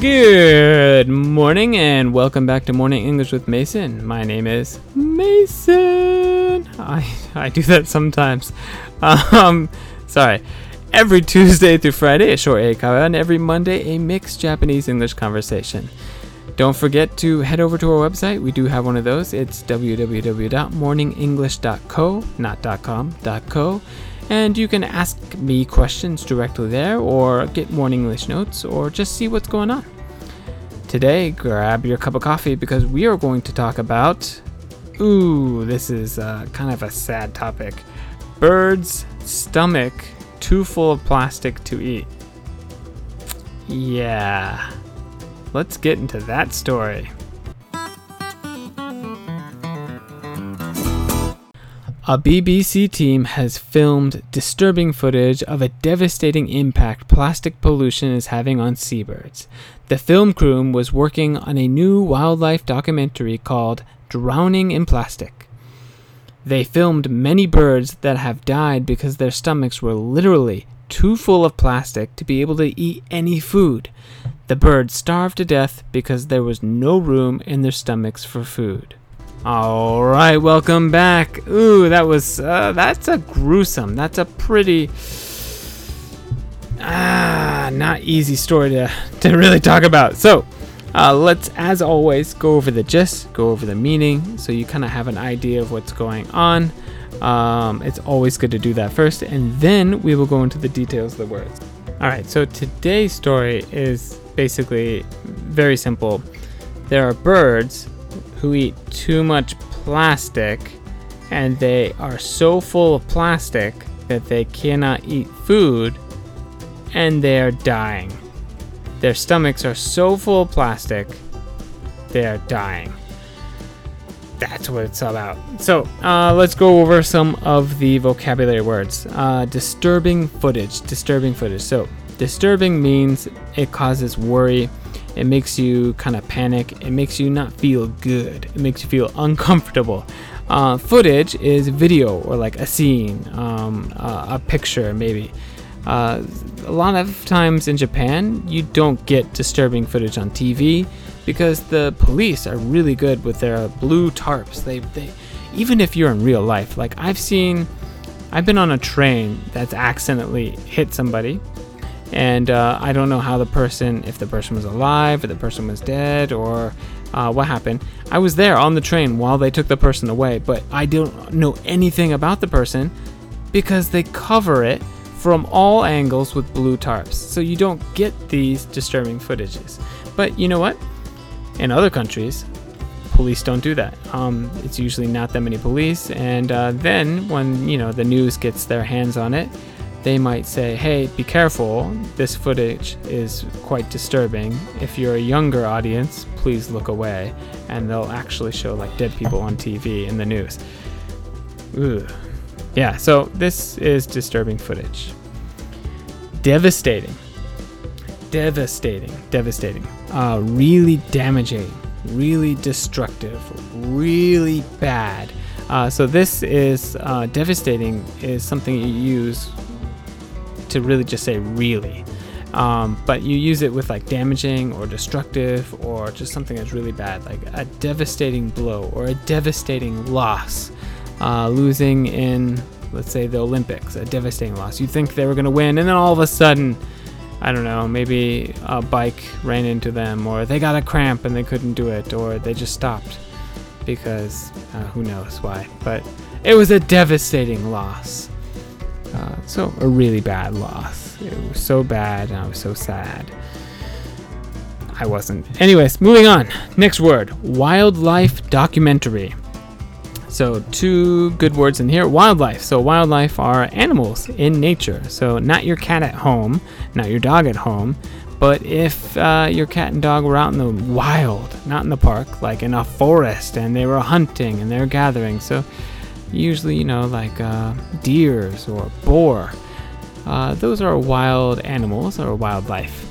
Good morning and welcome back to Morning English with Mason. My name is Mason. I I do that sometimes. Um, sorry. Every Tuesday through Friday, a short eikaiwa, and every Monday, a mixed Japanese English conversation. Don't forget to head over to our website. We do have one of those. It's www.morningenglish.co, not .com, .co. And you can ask me questions directly there, or get morning English notes, or just see what's going on. Today, grab your cup of coffee because we are going to talk about. Ooh, this is uh, kind of a sad topic. Bird's stomach too full of plastic to eat. Yeah. Let's get into that story. A BBC team has filmed disturbing footage of a devastating impact plastic pollution is having on seabirds. The film crew was working on a new wildlife documentary called Drowning in Plastic. They filmed many birds that have died because their stomachs were literally too full of plastic to be able to eat any food. The birds starved to death because there was no room in their stomachs for food. All right, welcome back. Ooh, that was uh, that's a gruesome. That's a pretty ah not easy story to to really talk about. So, uh, let's as always go over the gist, go over the meaning, so you kind of have an idea of what's going on. Um, it's always good to do that first, and then we will go into the details of the words. All right, so today's story is basically very simple. There are birds who eat too much plastic and they are so full of plastic that they cannot eat food and they are dying. Their stomachs are so full of plastic, they are dying. That's what it's all about. So, uh, let's go over some of the vocabulary words. Uh, disturbing footage. Disturbing footage. So, disturbing means it causes worry it makes you kind of panic. It makes you not feel good. It makes you feel uncomfortable. Uh, footage is video or like a scene, um, uh, a picture maybe. Uh, a lot of times in Japan, you don't get disturbing footage on TV because the police are really good with their blue tarps. They, they, even if you're in real life, like I've seen, I've been on a train that's accidentally hit somebody and uh, I don't know how the person, if the person was alive, or the person was dead, or uh, what happened. I was there on the train while they took the person away, but I don't know anything about the person because they cover it from all angles with blue tarps, so you don't get these disturbing footages. But you know what? In other countries, police don't do that. Um, it's usually not that many police, and uh, then when you know the news gets their hands on it they might say, hey, be careful, this footage is quite disturbing. If you're a younger audience, please look away. And they'll actually show like dead people on TV in the news. Ooh. Yeah, so this is disturbing footage. Devastating. Devastating. Devastating. Uh, really damaging. Really destructive. Really bad. Uh, so this is uh, devastating is something you use to really just say really. Um, but you use it with like damaging or destructive or just something that's really bad, like a devastating blow or a devastating loss. Uh, losing in, let's say, the Olympics, a devastating loss. You think they were going to win, and then all of a sudden, I don't know, maybe a bike ran into them, or they got a cramp and they couldn't do it, or they just stopped because uh, who knows why. But it was a devastating loss. Uh, so a really bad loss. It was so bad, and I was so sad. I wasn't. Anyways, moving on. Next word: wildlife documentary. So two good words in here. Wildlife. So wildlife are animals in nature. So not your cat at home, not your dog at home, but if uh, your cat and dog were out in the wild, not in the park, like in a forest, and they were hunting and they were gathering. So usually, you know, like uh, deers or boar. Uh, those are wild animals or wildlife.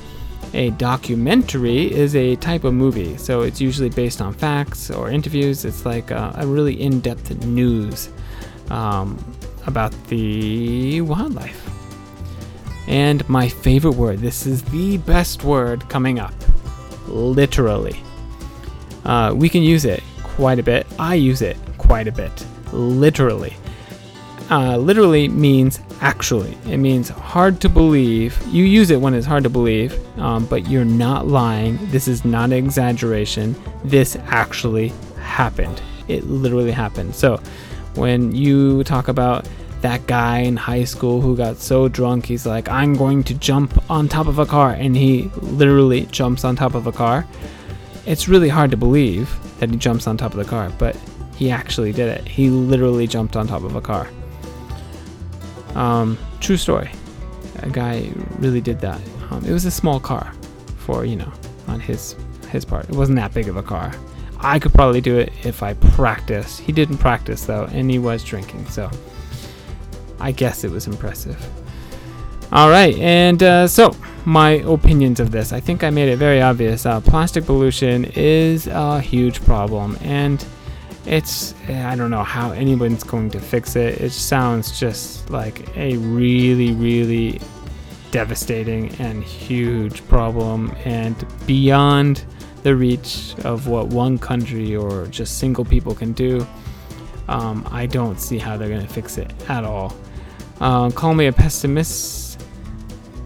A documentary is a type of movie, so it's usually based on facts or interviews. It's like a, a really in depth news um, about the wildlife. And my favorite word this is the best word coming up literally. Uh, we can use it quite a bit. I use it quite a bit, literally. Uh, literally means actually. It means hard to believe. You use it when it's hard to believe, um, but you're not lying. This is not an exaggeration. This actually happened. It literally happened. So when you talk about that guy in high school who got so drunk, he's like, I'm going to jump on top of a car, and he literally jumps on top of a car. It's really hard to believe that he jumps on top of the car, but he actually did it. He literally jumped on top of a car. Um, true story. A guy really did that. Um, it was a small car, for you know, on his his part. It wasn't that big of a car. I could probably do it if I practiced. He didn't practice though, and he was drinking, so I guess it was impressive. All right, and uh, so my opinions of this. I think I made it very obvious. Uh, plastic pollution is a huge problem, and it's I don't know how anyone's going to fix it. It sounds just like a really, really devastating and huge problem, and beyond the reach of what one country or just single people can do. Um, I don't see how they're going to fix it at all. Uh, call me a pessimist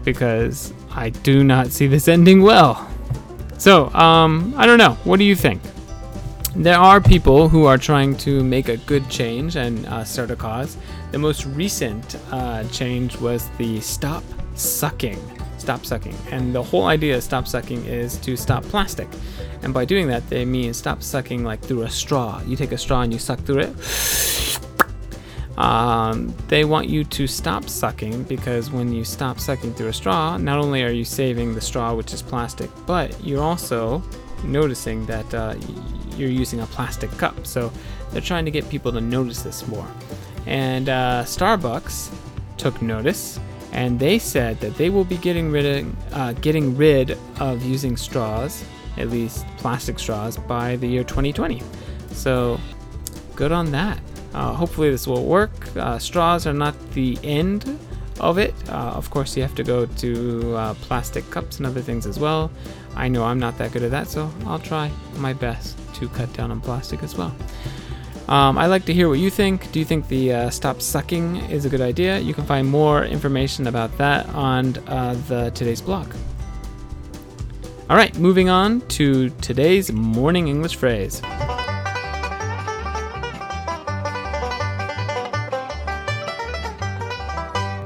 because I do not see this ending well. So, um, I don't know. What do you think? There are people who are trying to make a good change and uh, start a cause. The most recent uh, change was the stop sucking. Stop sucking. And the whole idea of stop sucking is to stop plastic. And by doing that, they mean stop sucking like through a straw. You take a straw and you suck through it um, they want you to stop sucking because when you stop sucking through a straw, not only are you saving the straw, which is plastic, but you're also noticing that uh, you're using a plastic cup. So they're trying to get people to notice this more. And uh, Starbucks took notice and they said that they will be getting rid of, uh, getting rid of using straws, at least plastic straws, by the year 2020. So good on that. Uh, hopefully, this will work. Uh, straws are not the end of it. Uh, of course, you have to go to uh, plastic cups and other things as well. I know I'm not that good at that, so I'll try my best to cut down on plastic as well. Um, I'd like to hear what you think. Do you think the uh, stop sucking is a good idea? You can find more information about that on uh, the today's blog. All right, moving on to today's morning English phrase.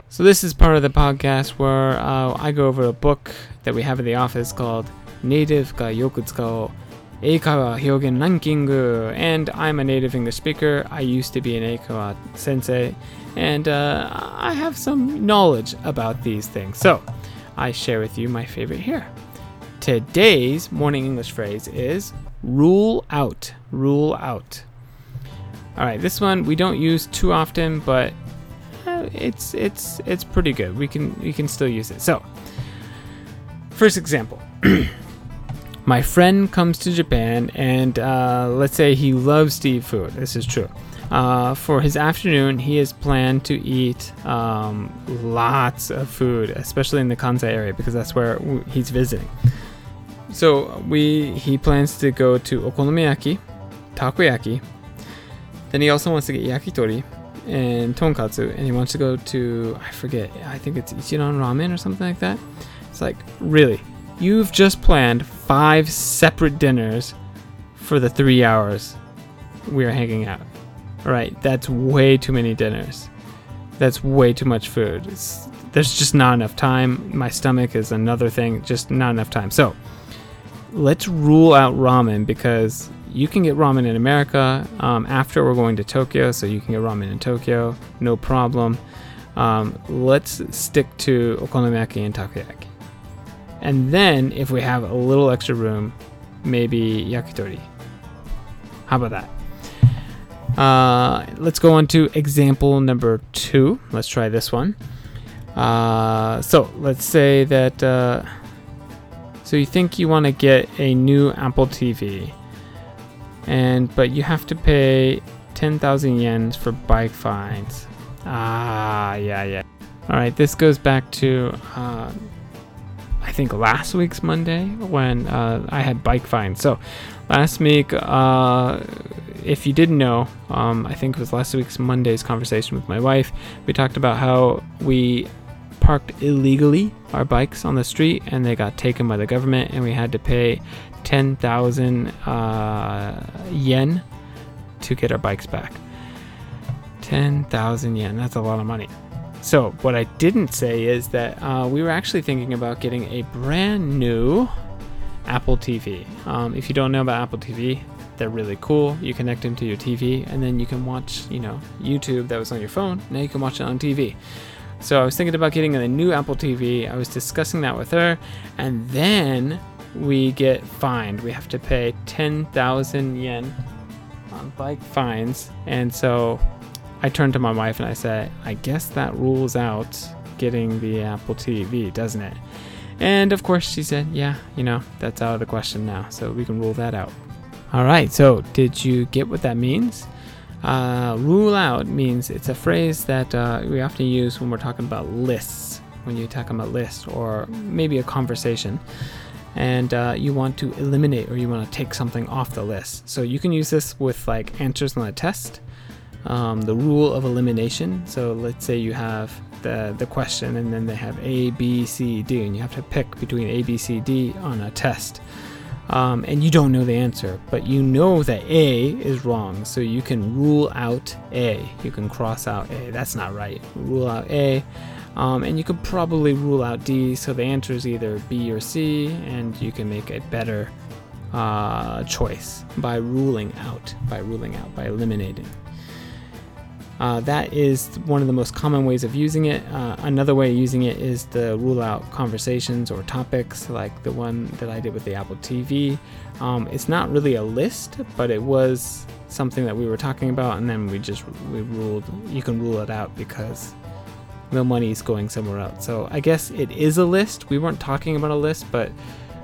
So this is part of the podcast where uh, I go over a book that we have in the office called Native ga yoku tsukau Eikaiwa Hyogen Rankingu. And I'm a native English speaker. I used to be an Eikaiwa sensei, and uh, I have some knowledge about these things. So I share with you my favorite here. Today's morning English phrase is rule out. Rule out. All right, this one we don't use too often, but it's it's it's pretty good. We can we can still use it. So, first example. My friend comes to Japan, and uh, let's say he loves to eat food. This is true. Uh, for his afternoon, he has planned to eat um, lots of food, especially in the Kansai area, because that's where he's visiting. So we he plans to go to okonomiyaki, takoyaki. Then he also wants to get yakitori, and tonkatsu, and he wants to go to I forget. I think it's Ichiran Ramen or something like that. It's like really, you've just planned five separate dinners for the three hours we are hanging out. All right, that's way too many dinners. That's way too much food. It's, there's just not enough time. My stomach is another thing. Just not enough time. So let's rule out ramen because you can get ramen in America. Um, after we're going to Tokyo, so you can get ramen in Tokyo, no problem. Um, let's stick to okonomiyaki and takoyaki. And then, if we have a little extra room, maybe yakitori. How about that? Uh, let's go on to example number two. Let's try this one. Uh, so let's say that. Uh, so you think you want to get a new Apple TV and but you have to pay 10,000 yen for bike fines. Ah, yeah, yeah. All right, this goes back to uh, I think last week's Monday when uh, I had bike fines. So last week, uh, if you didn't know, um, I think it was last week's Monday's conversation with my wife. We talked about how we parked illegally our bikes on the street and they got taken by the government and we had to pay 10,000 uh, yen to get our bikes back. 10,000 yen, that's a lot of money. So, what I didn't say is that uh, we were actually thinking about getting a brand new Apple TV. Um, if you don't know about Apple TV, they're really cool. You connect them to your TV, and then you can watch, you know, YouTube that was on your phone. Now you can watch it on TV. So I was thinking about getting a new Apple TV. I was discussing that with her, and then we get fined. We have to pay 10,000 yen on bike fines, and so I turned to my wife and I said, I guess that rules out getting the Apple TV, doesn't it? And of course, she said, Yeah, you know, that's out of the question now, so we can rule that out. All right, so did you get what that means? Uh, rule out means it's a phrase that uh, we often use when we're talking about lists, when you're talking about lists or maybe a conversation. And uh, you want to eliminate or you want to take something off the list. So you can use this with like answers on a test um, the rule of elimination. So let's say you have the, the question and then they have A, B, C, D, and you have to pick between A, B, C, D on a test. Um, and you don't know the answer, but you know that A is wrong, so you can rule out A. You can cross out A. That's not right. Rule out A. Um, and you could probably rule out D, so the answer is either B or C, and you can make a better uh, choice by ruling out, by ruling out, by eliminating. Uh, that is one of the most common ways of using it. Uh, another way of using it is to rule out conversations or topics, like the one that I did with the Apple TV. Um, it's not really a list, but it was something that we were talking about, and then we just we ruled you can rule it out because the money is going somewhere else. So I guess it is a list. We weren't talking about a list, but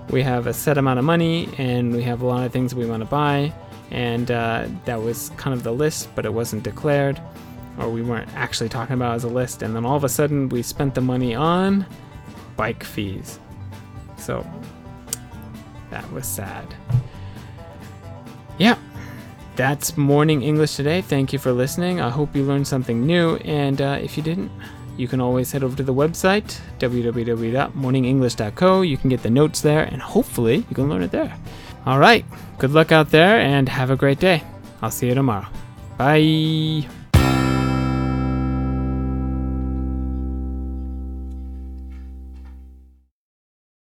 we have a set amount of money and we have a lot of things we want to buy, and uh, that was kind of the list, but it wasn't declared or we weren't actually talking about as a list, and then all of a sudden we spent the money on bike fees. So that was sad. Yeah, that's morning English today. Thank you for listening. I hope you learned something new, and uh, if you didn't, you can always head over to the website www.morningenglish.co. You can get the notes there, and hopefully you can learn it there. All right, good luck out there, and have a great day. I'll see you tomorrow. Bye.